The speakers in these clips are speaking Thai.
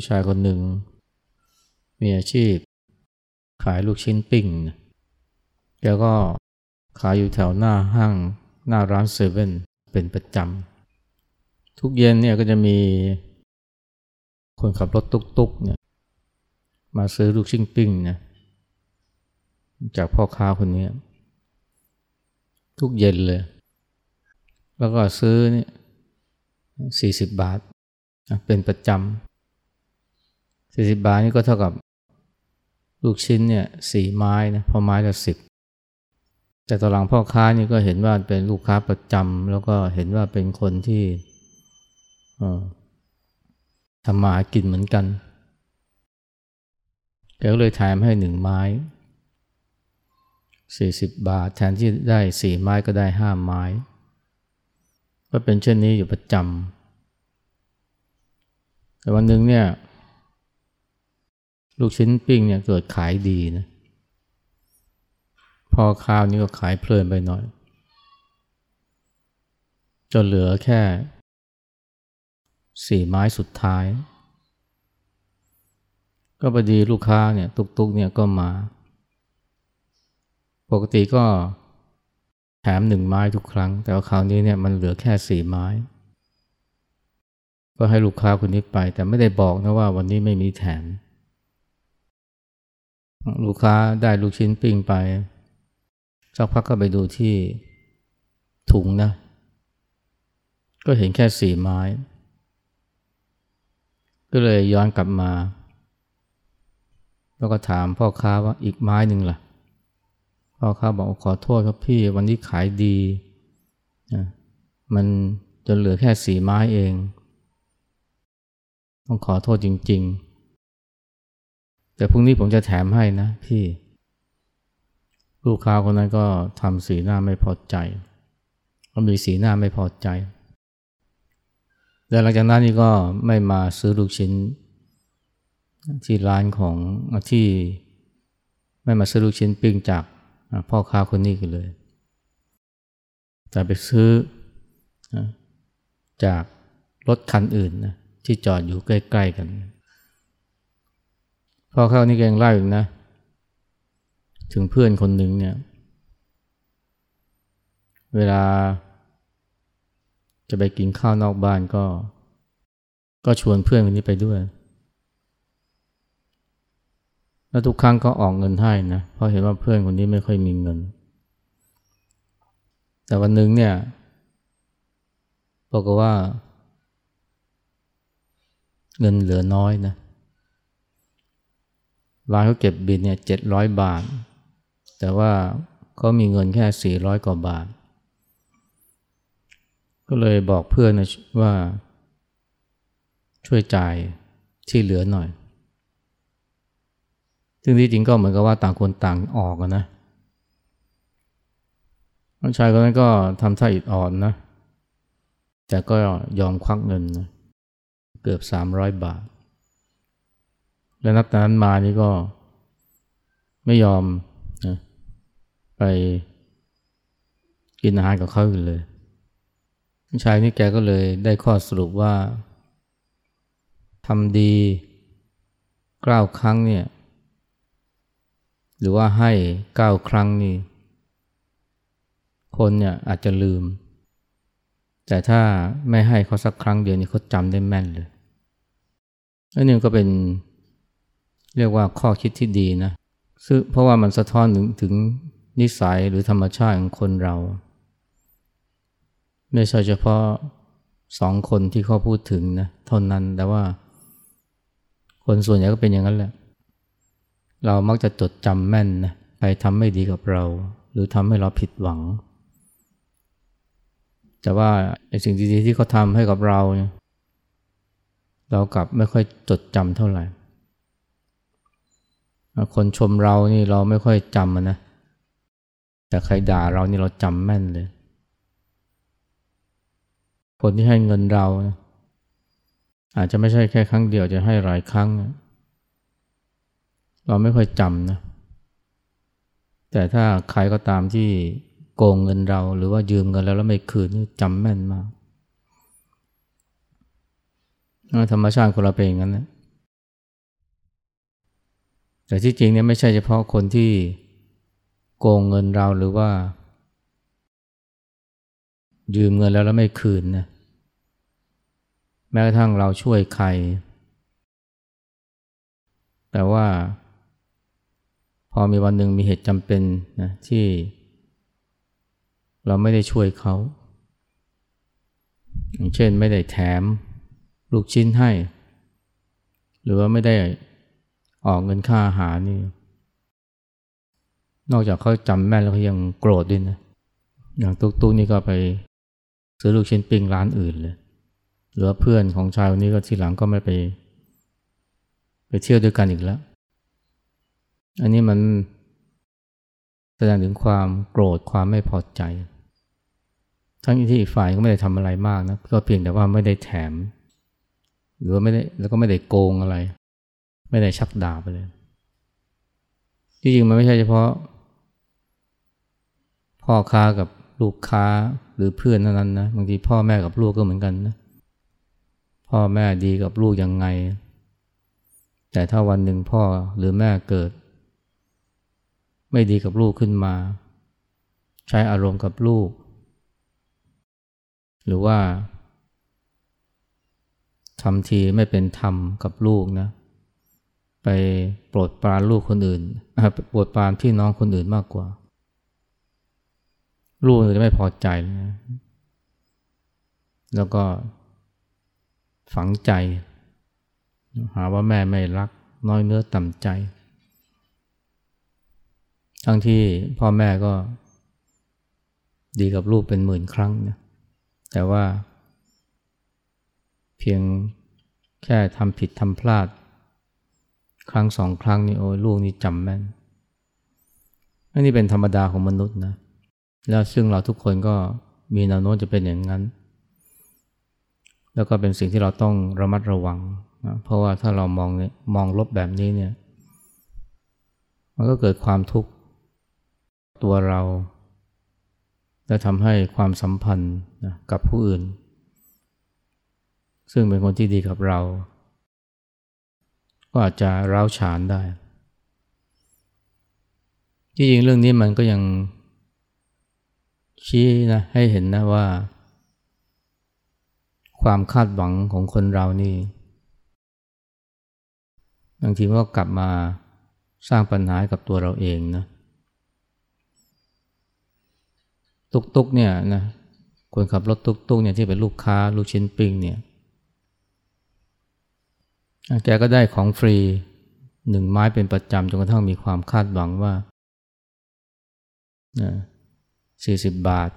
ผู้ชายคนหนึ่ง มีอาชีพ ขายลูกชิ้นปิ้งแกก็ขายอยู่แถวหน้าห้างหน้าร้านเซเว่นเป็นประจำทุกเย็นเนี่ยก็จะมีคนขับรถตุ๊กๆเนี่ยมาซื้อลูกชิ้นปิ้งนี่ยจากพ่อค้าคนนี้ทุกเย็นเลย แล้วก็ซื้อเนี่ยสี่สิบบาท เป็นประจำ สี่สิบบาทนี่ก็เท่ากับลูกชิ้นเนี่ยสี่ไม้นะพอไม้ละสิบแต่ตอนหลังพ่อค้านี่ก็เห็นว่าเป็นลูกค้าประจำแล้วก็เห็นว่าเป็นคนที่ทำมาหากินเหมือนกันแกก็เลยแถมให้หนึ่งไม้สี่สิบบาท แทนที่ได้สี่ไม้ก็ได้ห้าไม้ ก็เป็นเช่นนี้อยู่ประจำแต่วันหนึ่งเนี่ย ลูกชิ้นปิ้งเนี่ยเกิดขายดีนะ พอข้าวนี้ก็ขายเพลินไปหน่อย จนเหลือแค่สี่ไม้สุดท้าย ก็พอดีลูกค้าเนี่ยตุกๆเนี่ยก็มา ปกติก็แถมหนึ่งไม้ทุกครั้ง แต่ว่าคราวนี้เนี่ยมันเหลือแค่สี่ไม้ ก็ให้ลูกค้าคนนี้ไป แต่ไม่ได้บอกนะว่าวันนี้ไม่มีแถม ลูกค้าได้ลูกชิ้นปิ้งไปสักพักก็ไปดูที่ถุงนะ ก็เห็นแค่สี่ไม้ ก็เลยย้อนกลับมา แล้วก็ถามพ่อค้าว่าอีกไม้หนึ่งล่ะ พ่อค้าบอกขอโทษครับพี่วันนี้ขายดีนะมันจนเหลือแค่สี่ไม้เอง ต้องขอโทษจริง ๆ แต่พรุ่งนี้ผมจะแถมให้นะพี่ ลูกค้าคนนั้นก็ทำสีหน้าไม่พอใจ ก็มีสีหน้าไม่พอใจแล้วหลังจากนั้นนี่ก็ไม่มาซื้อลูกชิ้น ที่ร้านของที่ไม่มาซื้อลูกชิ้นปิ้งจากพ่อค้าคนนี้กันเลย แต่ไปซื้อจากรถคันอื่นนะที่จอดอยู่ใกล้ ๆ กัน พ่อค้านี่เก่งไล่อีกนะ ถึงเพื่อนคนหนึ่งเนี่ย เวลา จะไปกินข้าวนอกบ้านก็ ก็ชวนเพื่อนคนนี้ไปด้วย แล้วทุกครั้งก็ออกเงินให้นะ เพราะเห็นว่าเพื่อนคนนี้ไม่ค่อยมีเงิน แต่วันหนึ่งเนี่ยบอกว่า เงินเหลือน้อยนะ ร้านเขาเก็บบินเนี่ยเจ็ดร้อยบาท แต่ว่าเขามีเงินแค่400กว่าบาท ก็เลยบอกเพื่อนนะว่า ช่วยจ่ายที่เหลือหน่อย ซึ่งที่จริงก็เหมือนกับว่าต่างคนต่างออกนะชายคนนั้นก็ทำท่าอิดอ่อนนะ แต่ก็ยอมควักเงินนะเกือบ300บาท และนับแต่นั้นมานี่ก็ไม่ยอมนะไปกินอาหารกับเขาอยู่เลยชายนี่แกก็เลยได้ข้อสรุปว่าทำดีเก้าครั้งเนี่ย หรือว่าให้เก้าครั้งนี่ คนเนี่ยอาจจะลืม แต่ถ้าไม่ให้เขาสักครั้งเดียวนี่เขาจำได้แม่นเลยอันนี้ก็เป็น เรียกว่าข้อคิดที่ดีนะซึ่งเพราะว่ามันสะท้อนถึงถึงนิสัยหรือธรรมชาติของคนเรา ไม่ใช่เฉพาะสองคนที่เขาพูดถึงนะเท่านั้นแต่ว่า คนส่วนใหญ่ก็เป็นอย่างนั้นแหละ เรามักจะจดจำแม่นนะใครทำไม่ดีกับเรา หรือทำให้เราผิดหวัง แต่ว่าไอ้สิ่งดีๆที่เขาทำให้กับเรา เรากลับไม่ค่อยจดจำเท่าไหร่ คนชมเรานี่เราไม่ค่อยจำนะ แต่ใครด่าเรานี่เราจำแม่นเลย คนที่ให้เงินเราอาจจะไม่ใช่แค่ครั้งเดียวจะให้หลายครั้ง เราไม่ค่อยจำนะ แต่ถ้าใครก็ตามที่โกงเงินเราหรือว่ายืมเงินแล้วแล้วไม่คืนนี่จำแม่นมากธรรมชาติคนเราเป็นอย่างนั้นนะ แต่ที่จริงเนี่ยไม่ใช่เฉพาะคนที่โกงเงินเราหรือว่า ยืมเงินแล้วแล้วไม่คืนนะแม้กระทั่งเราช่วยใคร แต่ว่า พอมีวันหนึ่งมีเหตุจำเป็นนะที่ เราไม่ได้ช่วยเขาอย่างเช่นไม่ได้แถมลูกชิ้นให้ หรือว่าไม่ได้ ออกเงินค่าอาหารนี่ นอกจากเขาจำแม่นแล้วเขายังโกรธด้วยนะ อย่างตุ๊กตุ๊กนี่ก็ไปซื้อลูกชิ้นปิ้งร้านอื่นเลย หรือเพื่อนของชายคนนี้ก็ทีหลังก็ไม่ไป ไปเที่ยวด้วยกันอีกแล้ว อันนี้มันแสดงถึงความโกรธความไม่พอใจ ทั้งที่อีกฝ่ายก็ไม่ได้ทำอะไรมากนะ ก็เพียงแต่ว่าไม่ได้แถม หรือว่าไม่ได้แล้วก็ไม่ได้โกงอะไร ไม่ได้ชักดาบไปเลย จริงๆมันไม่ใช่เฉพาะ พ่อค้ากับลูกค้าหรือเพื่อนนั้นนะบางทีพ่อแม่กับลูกก็เหมือนกันนะพ่อแม่ดีกับลูกยังไง แต่ถ้าวันหนึ่งพ่อหรือแม่เกิด ไม่ดีกับลูกขึ้นมา ใช้อารมณ์กับลูก หรือว่าทำทีไม่เป็นธรรมกับลูกนะ ไปโปรดปรานลูกคนอื่นโปรดปรานพี่น้องคนอื่นมากกว่า ลูกจะไม่พอใจนะแล้วก็ฝังใจ หาว่าแม่ไม่รัก น้อยเนื้อต่ำใจ ทั้งที่พ่อแม่ก็ดีกับลูกเป็นหมื่นครั้งนะแต่ว่า เพียงแค่ทำผิดทำพลาด ครั้งสองครั้งนี่โอ้ลูกนี่จำแม่นอันนี้เป็นธรรมดาของมนุษย์นะ แล้วซึ่งเราทุกคนก็มีแนวโน้มจะเป็นอย่างนั้น แล้วก็เป็นสิ่งที่เราต้องระมัดระวังนะเพราะว่าถ้าเรามองมองลบแบบนี้เนี่ย มันก็เกิดความทุกข์ตัวเรา และทำให้ความสัมพันธ์นะกับผู้อื่น ซึ่งเป็นคนที่ดีกับเรา ก็อาจจะร้าวฉานได้ ที่จริงเรื่องนี้มันก็ยังชี้นะให้เห็นนะว่า ความคาดหวังของคนเรานี่บางทีก็กลับมาสร้างปัญหากับตัวเราเองนะตุกตุกเนี่ยนะคนขับรถตุกตุกเนี่ยที่เป็นลูกค้าลูกชิ้นปิ้งเนี่ย แกก็ได้ของฟรีหนึ่งไม้เป็นประจำจนกระทั่งมีความคาดหวังว่าสี่สิบบาท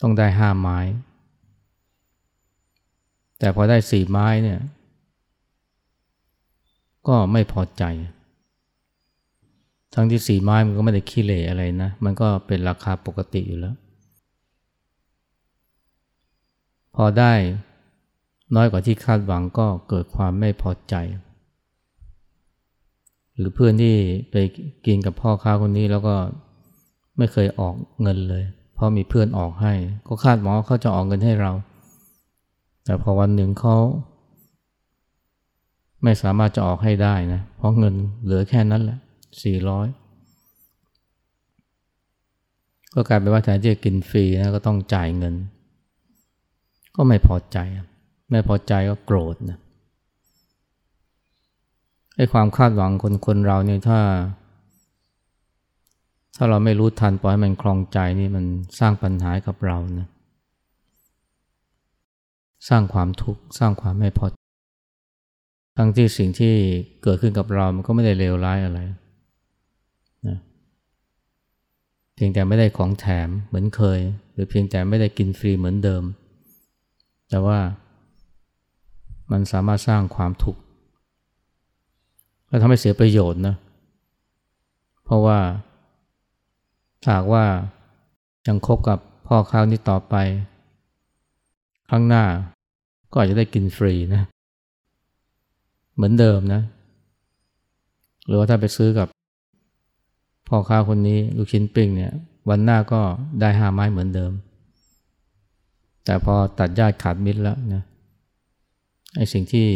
ต้องได้ห้าไม้ แต่พอได้สี่ไม้เนี่ย ก็ไม่พอใจ ทั้งที่สี่ไม้มันก็ไม่ได้ขี้เหร่อะไรนะ มันก็เป็นราคาปกติอยู่แล้ว พอได้ น้อยกว่าที่คาดหวังก็เกิดความไม่พอใจ หรือเพื่อนที่ไปกินกับพ่อค้าคนนี้แล้วก็ไม่เคยออกเงินเลย เพราะมีเพื่อนออกให้ ก็คาดหวังว่าเขาจะออกเงินให้เรา แต่พอวันหนึ่งเขาไม่สามารถจะออกให้ได้นะ เพราะเงินเหลือแค่นั้นแหละสี่ร้อยก็กลายเป็นว่าแทนที่จะกินฟรีนะก็ต้องจ่ายเงิน ก็ไม่พอใจ ไม่พอใจก็โกรธนะไอ้ความคาดหวังคนคนเราเนี่ยถ้า ถ้าเราไม่รู้ทันปล่อยให้มันคลองใจนี่มันสร้างปัญหากับเรานะสร้างความทุกข์สร้างความไม่พอทั้งที่สิ่งที่เกิดขึ้นกับเรา มันก็ไม่ได้เลวร้ายอะไรนะเพียงแต่ไม่ได้ของแถมเหมือนเคย หรือเพียงแต่ไม่ได้กินฟรีเหมือนเดิม แต่ว่า มันสามารถสร้างความทุกข์และทำให้เสียประโยชน์นะ เพราะว่าหากว่ายังคบกับพ่อค้านี้ต่อไป ข้างหน้าก็อาจจะได้กินฟรีนะ เหมือนเดิมนะ หรือว่าถ้าไปซื้อกับพ่อค้าคนนี้ลูกชิ้นปิ้งเนี่ย วันหน้าก็ได้ห้าไม้เหมือนเดิม แต่พอตัดญาติขาดมิตรแล้วนะ ไอ้สิ่งที่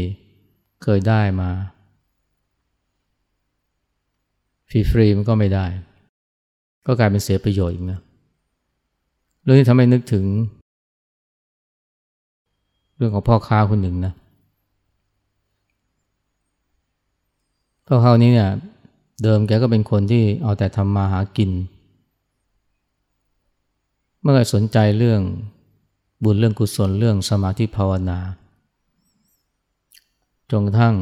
เคยได้มาฟรีๆมันก็ไม่ได้ ก็กลายเป็นเสียประโยชน์อีกนะเรื่องนี้ทำให้นึกถึง เรื่องของพ่อค้าคนหนึ่งนะพ่อค้านี้เนี่ย เดิมแกก็เป็นคนที่เอาแต่ทำมาหากิน เมื่อสนใจเรื่องบุญเรื่องกุศลเรื่องสมาธิภาวนา จนกระทั่ง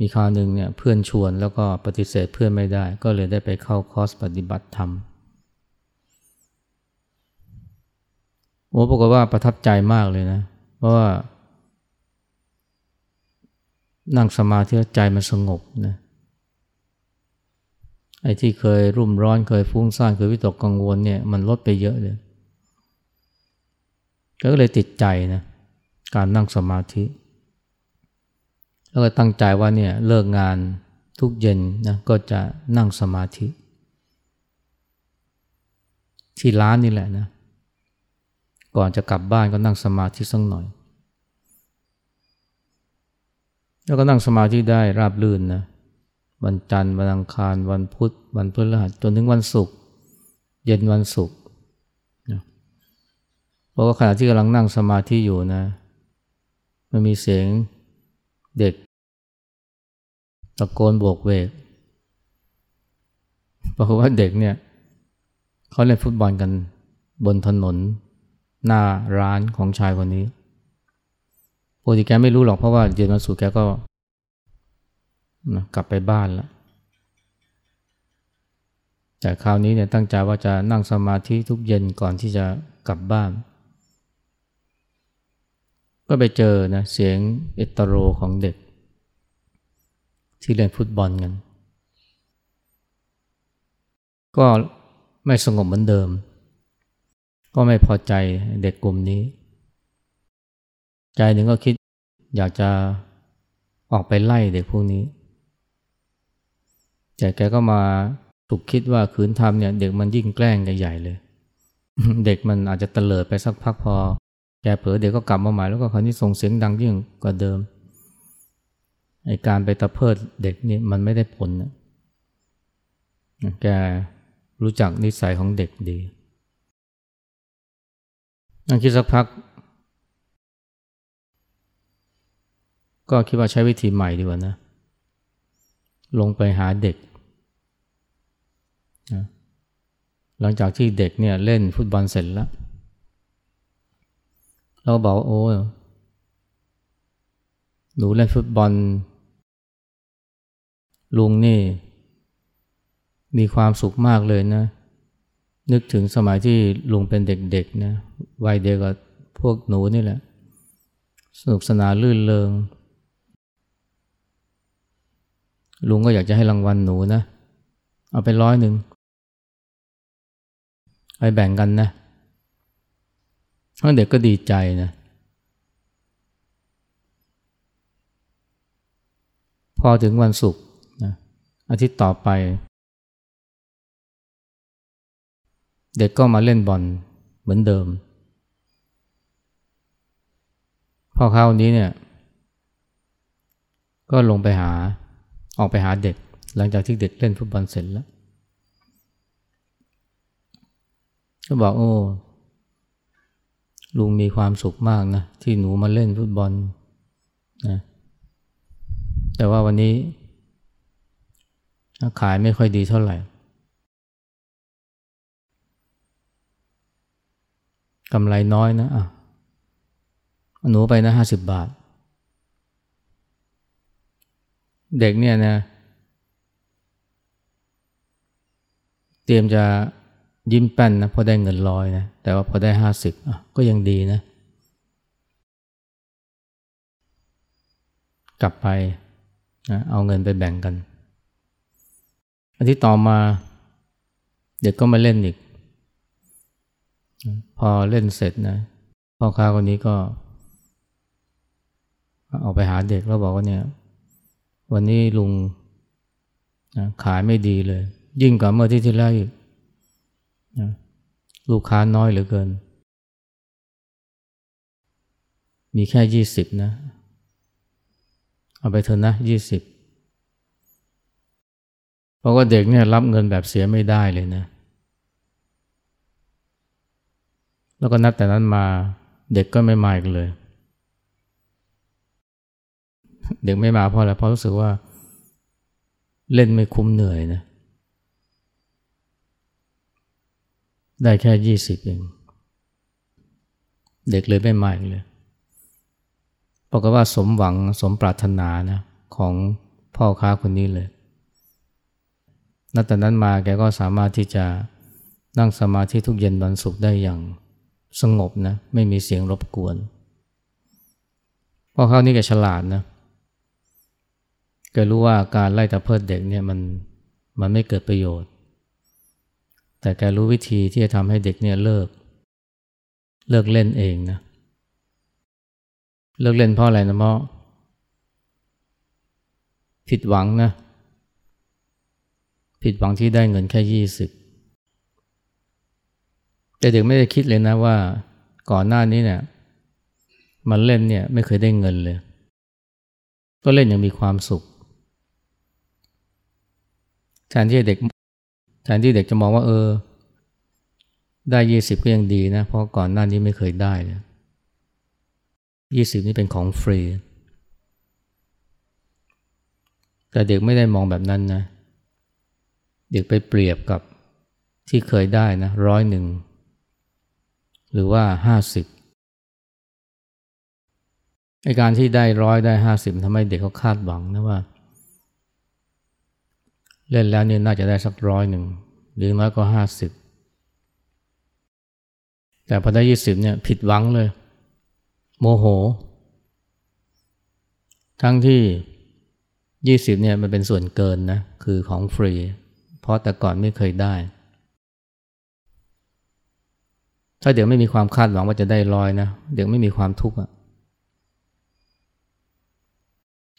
มีคราวหนึ่งเนี่ยเพื่อนชวนแล้วก็ปฏิเสธเพื่อนไม่ได้ ก็เลยได้ไปเข้าคอร์สปฏิบัติธรรมโอ้ปรากฏว่าประทับใจมากเลยนะ เพราะว่า นั่งสมาธิใจมันสงบนะไอ้ที่เคยรุ่มร้อนเคยฟุ้งซ่านเคยวิตกกังวลเนี่ยมันลดไปเยอะเลยก็เลยติดใจนะการนั่งสมาธิ แล้วก็ตั้งใจว่าเนี่ยเลิกงานทุกเย็นนะก็จะนั่งสมาธิ ที่ร้านนี่แหละนะ ก่อนจะกลับบ้านก็นั่งสมาธิสักหน่อย แล้วก็นั่งสมาธิได้ราบลื่นนะวันจันทร์วันอังคารวันพุธวันพฤหัสจนถึงวันศุกร์เย็นวันศุกร์นะเพราะว่าขณะที่กำลังนั่งสมาธิอยู่นะ มันมีเสียง เด็ก ตะโกนโบกเวกเพราะว่าเด็กเนี่ยเขาเล่นฟุตบอลกันบนถนน หน้าร้านของชายคนนี้ปกติแกไม่รู้หรอกเพราะว่าเย็นวันศุกร์แกก็นะกลับไปบ้านแล้วแต่คราวนี้เนี่ยตั้งใจว่าจะนั่งสมาธิทุกเย็นก่อนที่จะกลับบ้าน ก็ไปเจอนะเสียงเอตโรของเด็ก ที่เล่นฟุตบอลกัน ก็ไม่สงบเหมือนเดิม ก็ไม่พอใจเด็กกลุ่มนี้ ใจหนึ่งก็คิดอยากจะออกไปไล่เด็กพวกนี้ แต่แกก็มาถูกคิดว่าคืนทำเนี่ย เด็กมันยิ่งแกล้งใหญ่เลย เด็กมันอาจจะเตลิดไปสักพักพอ แกเผลอเด็กก็กลับมาใหม่แล้วก็คราวนี้ส่งเสียงดังยิ่งกว่าเดิมไอการไปตะเพิดเด็กนี่มันไม่ได้ผลนะแกรู้จักนิสัยของเด็กดีนั่งคิดสักพัก ก็คิดว่าใช้วิธีใหม่ดีกว่านะ ลงไปหาเด็กนะหลังจากที่เด็กเนี่ยเล่นฟุตบอลเสร็จแล้ว เราบอกโอ้หนูเล่นฟุตบอล ลุงนี่ มีความสุขมากเลยนะ นึกถึงสมัยที่ลุงเป็นเด็กๆนะวัยเดียวกับพวกหนูนี่แหละ สนุกสนานลื่นเลงลุงก็อยากจะให้รางวัลหนูนะ เอาไปร้อยหนึ่งไปแบ่งกันนะเเด็กก็ดีใจนะพอถึงวันศุกร์นะอาทิตย์ต่อไป เด็กก็มาเล่นบอลเหมือนเดิม พอคราวนี้เนี่ย ก็ลงไปหาออกไปหาเด็ก หลังจากที่เด็กเล่นฟุตบอลเสร็จแล้ว ก็บอกโอ้ ลุงมีความสุขมากนะที่หนูมาเล่นฟุตบอลนะแต่ว่าวันนี้ขายไม่ค่อยดีเท่าไหร่กำไรน้อยนะอะหนูไปนะห้าสิบบาท เด็กเนี่ยนะ เตรียมจะ ยิ้มแป้นนะพอได้เงินร้อยนะแต่ว่าพอได้ห้าสิบก็ยังดีนะ กลับไปนะเอาเงินไปแบ่งกันอาทิตย์ต่อมา เด็กก็มาเล่นอีก พอเล่นเสร็จนะพ่อค้าคนนี้ก็ออกไปหาเด็กแล้วบอกว่าเนี่ย วันนี้ลุงนะขายไม่ดีเลย ยิ่งกว่าเมื่อที่ที่แล้วอีก นะลูกค้าน้อยเหลือเกิน มีแค่ยี่สิบนะ เอาไปเถอะนะยี่สิบเพราะว่าเด็กเนี่ยรับเงินแบบเสียไม่ได้เลยนะ แล้วก็นับแต่นั้นมาเด็กก็ไม่มาอีกเลย เด็กไม่มาเพราะอะไรเพราะรู้สึกว่า เล่นไม่คุ้มเหนื่อยนะ ได้แค่ยี่สิบเอง เด็กเลยไม่มาอีกเลยบอกว่าสมหวังสมปรารถนานะของพ่อค้าคนนี้เลย นับแต่นั้นมาแกก็สามารถที่จะนั่งสมาธิทุกเย็นวันศุกร์ได้อย่างสงบนะ ไม่มีเสียงรบกวน พ่อเขานี่แกฉลาดนะแกรู้ว่าการไล่ตะเพิดเด็กเนี่ยมันมันไม่เกิดประโยชน์ แต่แกรู้วิธีที่จะทำให้เด็กเนี่ยเลิก เลิกเล่นเองนะเลิกเล่นเพราะอะไรนะเพราะผิดหวังนะ ผิดหวังที่ได้เงินแค่ยี่สิบแต่เด็กไม่ได้คิดเลยนะว่าก่อนหน้านี้เนี่ยมันเล่นเนี่ยไม่เคยได้เงินเลย ก็เล่นอย่างมีความสุขแทนที่เด็ก แทนที่เด็กจะมองว่าเออ ได้ยี่สิบก็ยังดีนะ เพราะก่อนหน้านี้ไม่เคยได้เลยยี่สิบนี่เป็นของฟรี แต่เด็กไม่ได้มองแบบนั้นนะ เด็กไปเปรียบกับที่เคยได้นะร้อยหนึ่งหรือว่าห้าสิบไอการที่ได้ร้อยได้ห้าสิบทำให้เด็กเขาคาดหวังนะว่า เล่นแล้วเนี่ยน่าจะได้สักร้อยหนึ่งหรือน้อยก็ห้าสิบแต่พอได้ยี่สิบเนี่ยผิดหวังเลย โมโห ทั้งที่ยี่สิบเนี่ยมันเป็นส่วนเกินนะคือของฟรี เพราะแต่ก่อนไม่เคยได้ ถ้าเด็กไม่มีความคาดหวังว่าจะได้ลอยนะเด็กไม่มีความทุกข์อะ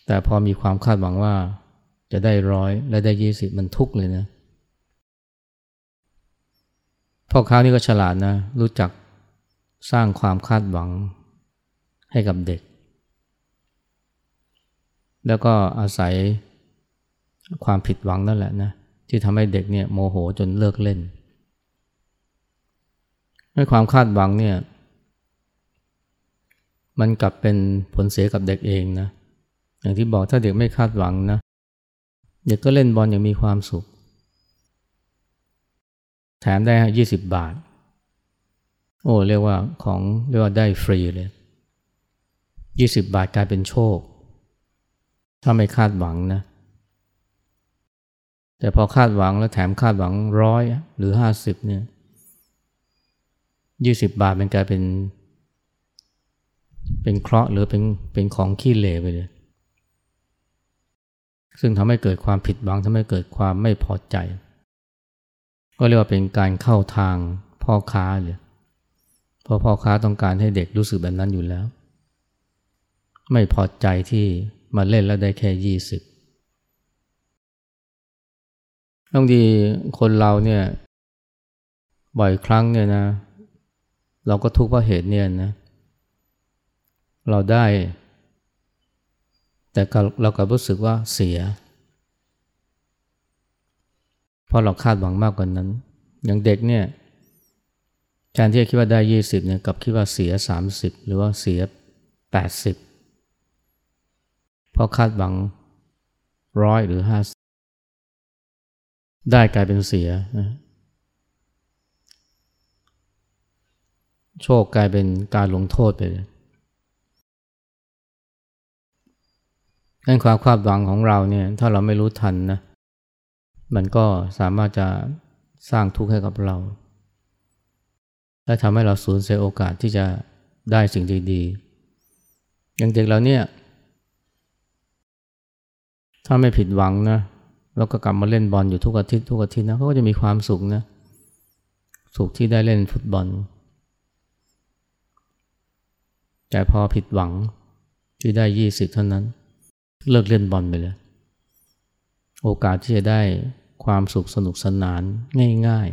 แต่พอมีความคาดหวังว่า จะได้ร้อยและได้ยี่สิบมันทุกเลยนะพ่อค้านี่ก็ฉลาดนะ รู้จักสร้างความคาดหวังให้กับเด็ก แล้วก็อาศัยความผิดหวังนั่นแหละนะที่ทำให้เด็กเนี่ยโมโหจนเลิกเล่นให้ความคาดหวังเนี่ยมันกลับเป็นผลเสียกับเด็กเองนะ อย่างที่บอกถ้าเด็กไม่คาดหวังนะ เด็กก็เล่นบอลอย่างมีความสุข แถมได้ยี่สิบบาท โอ้เรียกว่าของเรียกว่าได้ฟรีเลยยี่สิบบาทกลายเป็นโชค ถ้าไม่คาดหวังนะ แต่พอคาดหวังแล้วแถมคาดหวังร้อยหรือห้าสิบเนี่ยยี่สิบบาทมันกลายเป็น เป็นเคราะห์หรือเป็นเป็นของขี้เหร่ไปเลย ซึ่งทำให้เกิดความผิดหวังทำให้เกิดความไม่พอใจ ก็เรียกว่าเป็นการเข้าทางพ่อค้าเลยเพราะพ่อค้าต้องการให้เด็กรู้สึกแบบนั้นอยู่แล้ว ไม่พอใจที่มาเล่นแล้วได้แค่ยี่สิบบางทีคนเราเนี่ยบ่อยครั้งเนี่ยนะ เราก็ทุกข์เพราะเหตุเนี่ยนะ เราได้ แต่เราก็รู้สึกว่าเสีย เพราะเราคาดหวังมากกว่านั้น อย่างเด็กเนี่ยแทนที่จะคิดว่าได้ยี่สิบเนี่ยกับคิดว่าเสียสามสิบหรือว่าเสียแปดสิบเพราะคาดหวังร้อยหรือห้าได้กลายเป็นเสีย โชคกลายเป็นการลงโทษไปเลย นั่นความคาดหวังของเราเนี่ยถ้าเราไม่รู้ทันนะมันก็สามารถจะสร้างทุกข์ให้กับเรา และทำให้เราสูญเสียโอกาสที่จะได้สิ่งดีๆ อย่างเด็กเราเนี่ย ถ้าไม่ผิดหวังนะแล้วก็กลับมาเล่นบอลอยู่ทุกอาทิตย์ทุกอาทิตย์นะเขาก็จะมีความสุขนะสุขที่ได้เล่นฟุตบอล แต่พอผิดหวังที่ได้ยี่สิบเท่านั้น เลิกเล่นบอลไปเลยโอกาสที่จะได้ความสุขสนุกสนานง่าย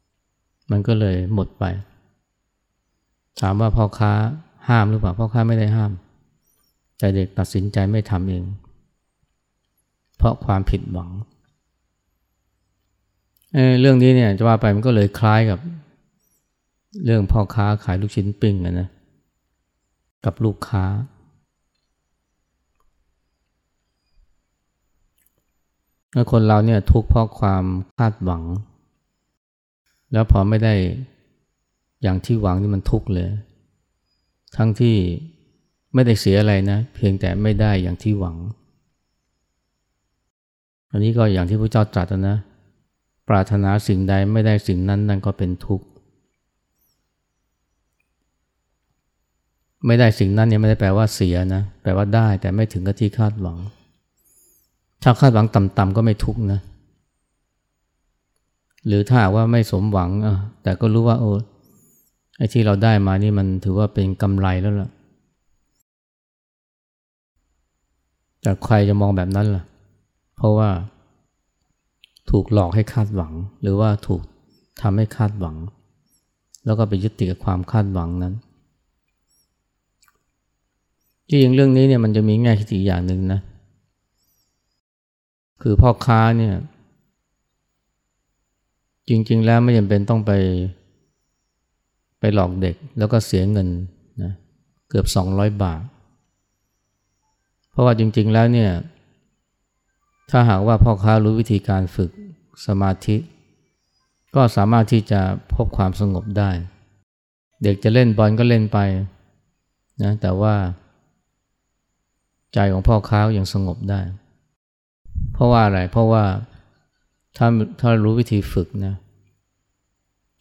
ๆ มันก็เลยหมดไป ถามว่าพ่อค้าห้ามหรือเปล่าพ่อค้าไม่ได้ห้าม แต่เด็กตัดสินใจไม่ทำเอง เพราะความผิดหวังเเรื่องนี้เนี่ยจะว่าไปมันก็เลยคล้ายกับ เรื่องพ่อค้าขายลูกชิ้นปิ้งนะกับลูกค้า คนเราเนี่ยทุกข์เพราะความคาดหวัง แล้วพอไม่ได้อย่างที่หวังนี่มันทุกข์เลย ทั้งที่ไม่ได้เสียอะไรนะ เพียงแต่ไม่ได้อย่างที่หวัง อันนี้ก็อย่างที่พระเจ้าตรัสนะ ปรารถนาสิ่งใดไม่ได้สิ่งนั้นนั่นก็เป็นทุกข์ ไม่ได้สิ่งนั้นเนี่ยไม่ได้แปลว่าเสียนะ แปลว่าได้แต่ไม่ถึงกับที่คาดหวัง ถ้าคาดหวังต่ำๆก็ไม่ทุกข์นะ หรือถ้าว่าไม่สมหวังแต่ก็รู้ว่าโอ้ไอ้ที่เราได้มานี่มันถือว่าเป็นกำไรแล้วล่ะ แต่ใครจะมองแบบนั้นล่ะ เพราะว่า ถูกหลอกให้คาดหวัง หรือว่าถูกทำให้คาดหวัง แล้วก็ไปยึดติดกับความคาดหวังนั้นจริงเรื่องนี้เนี่ยมันจะมีแง่คิดอีกอย่างหนึ่งนะเคือพ่อค้าเนี่ยจริง ๆ แล้วไม่จำเป็นต้องไป ไปหลอกเด็กแล้วก็เสียเงินนะเกือบ 200 บาท เพราะว่าจริง ๆ แล้วเนี่ยถ้าหากว่าพ่อค้ารู้วิธีการฝึกสมาธิ ก็สามารถที่จะพบความสงบได้ เด็กจะเล่นบอลก็เล่นไปนะแต่ว่า ใจของพ่อค้ายังสงบได้ เพราะว่าอะไร เพราะว่าถ้าถ้ารู้วิธีฝึกนะ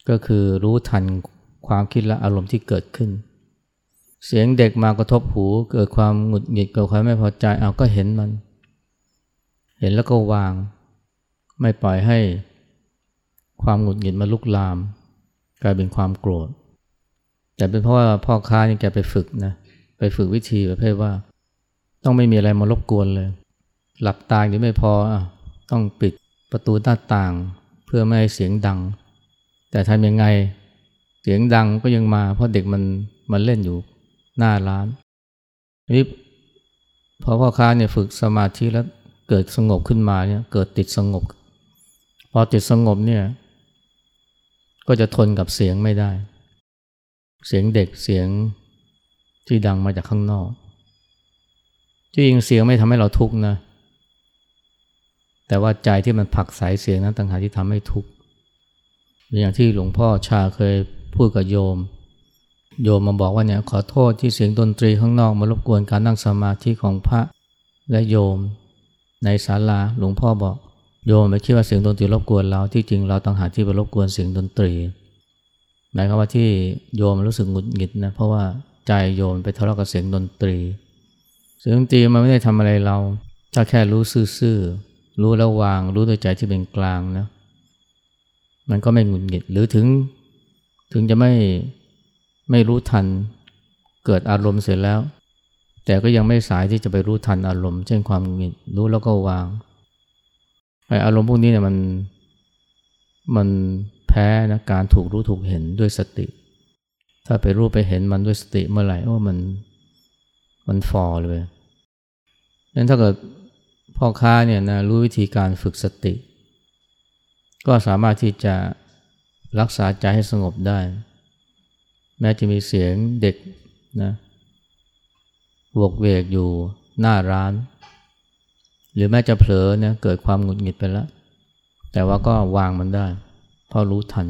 ก็คือรู้ทันความคิดและอารมณ์ที่เกิดขึ้น เสียงเด็กมากระทบหู เกิดความหงุดหงิดเกิดความไม่พอใจเอาก็เห็นมัน เห็นแล้วก็วาง ไม่ปล่อยให้ความหงุดหงิดมาลุกลาม กลายเป็นความโกรธ แต่เป็นเพราะว่าพ่อค้านี่แกไปฝึกนะไปฝึกวิธีประเภทว่า ต้องไม่มีอะไรมารบกวนเลย หลับตาหรือไม่พออต้องปิดประตูหน้าต่างเพื่อไม่ให้เสียงดัง แต่ทำยังไงเสียงดังก็ยังมา เพราะเด็กมันมันเล่นอยู่หน้าร้านนี้พอพ่อค้าเนี่ยฝึกสมาธิแล้วเกิดสงบขึ้นมาเนี่ยเกิดติดสงบ พอติดสงบเนี่ยก็จะทนกับเสียงไม่ได้ เสียงเด็กเสียงที่ดังมาจากข้างนอกจริงเสียงไม่ทำให้เราทุกข์นะ แต่ว่าใจที่มันผักสายเสียงนั้นต่างหากที่ทำให้ทุกข์อย่างที่หลวงพ่อชาเคยพูดกับโยม โยมมาบอกว่าเนี่ยขอโทษที่เสียงดนตรีข้างนอกมารบกวนการนั่งสมาธิของพระและโยม ในศาลาหลวงพ่อบอกโยมไม่คิดว่าเสียงดนตรีรบกวนเราที่จริงเราต่างหากที่ไปรบกวนเสียงดนตรีหมายความว่าที่โยมรู้สึกหงุดหงิดนะเพราะว่าใจโยมไปทะเลาะกับเสียงดนตรี เสียงดนตรีมันไม่ได้ทำอะไรเราถ้าแค่รู้ซื่อ รู้แล้ววาง รู้ด้วยใจที่เป็นกลางนะมันก็ไม่หงุดหงิดหรือถึง ถึงจะไม่ไม่รู้ทันเกิดอารมณ์เสร็จแล้ว แต่ก็ยังไม่สายที่จะไปรู้ทันอารมณ์เช่นความหงุดหงิดรู้แล้วก็วางไออารมณ์พวกนี้เนี่ยมันมันแพ้นะการถูกรู้ถูกเห็นด้วยสติ ถ้าไปรู้ไปเห็นมันด้วยสติเมื่อไหร่โอ้มันมันฟอเลยนั้นถ้าเกิด พ่อค้าเนี่ยนะรู้วิธีการฝึกสติ ก็สามารถที่จะรักษาใจให้สงบได้ แม้จะมีเสียงเด็กนะวกเวกอยู่หน้าร้าน หรือแม้จะเผลอเนี่ยเกิดความหงุดหงิดไปแล้ว แต่ว่าก็วางมันได้ เพราะรู้ทัน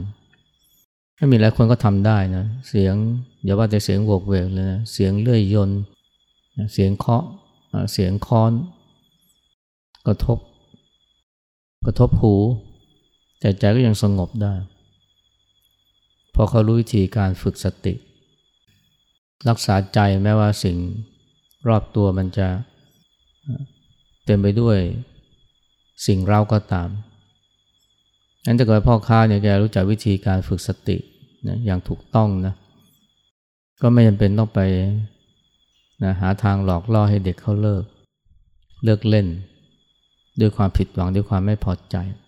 ถ้ามีหลายคนก็ทำได้นะ เสียงอย่าว่าแต่เสียงวกเวกเลยนะ เสียงเลื่อยยนเสียงเคาะเสียงค้อน กระทบ กระทบหูแต่ใจก็ยังสงบได้พอเขารู้วิธีการฝึกสติ รักษาใจแม้ว่าสิ่งรอบตัวมันจะเต็มไปด้วยสิ่งเร้าก็ตามนั้นถ้าเกิดพ่อค้าเนี่ยแกรู้จักวิธีการฝึกสตินะอย่างถูกต้องนะ ก็ไม่จำเป็นต้องไปนะหาทางหลอกล่อให้เด็กเขาเลิก เลิกเล่น ด้วยความผิดหวังด้วยความไม่พอใจ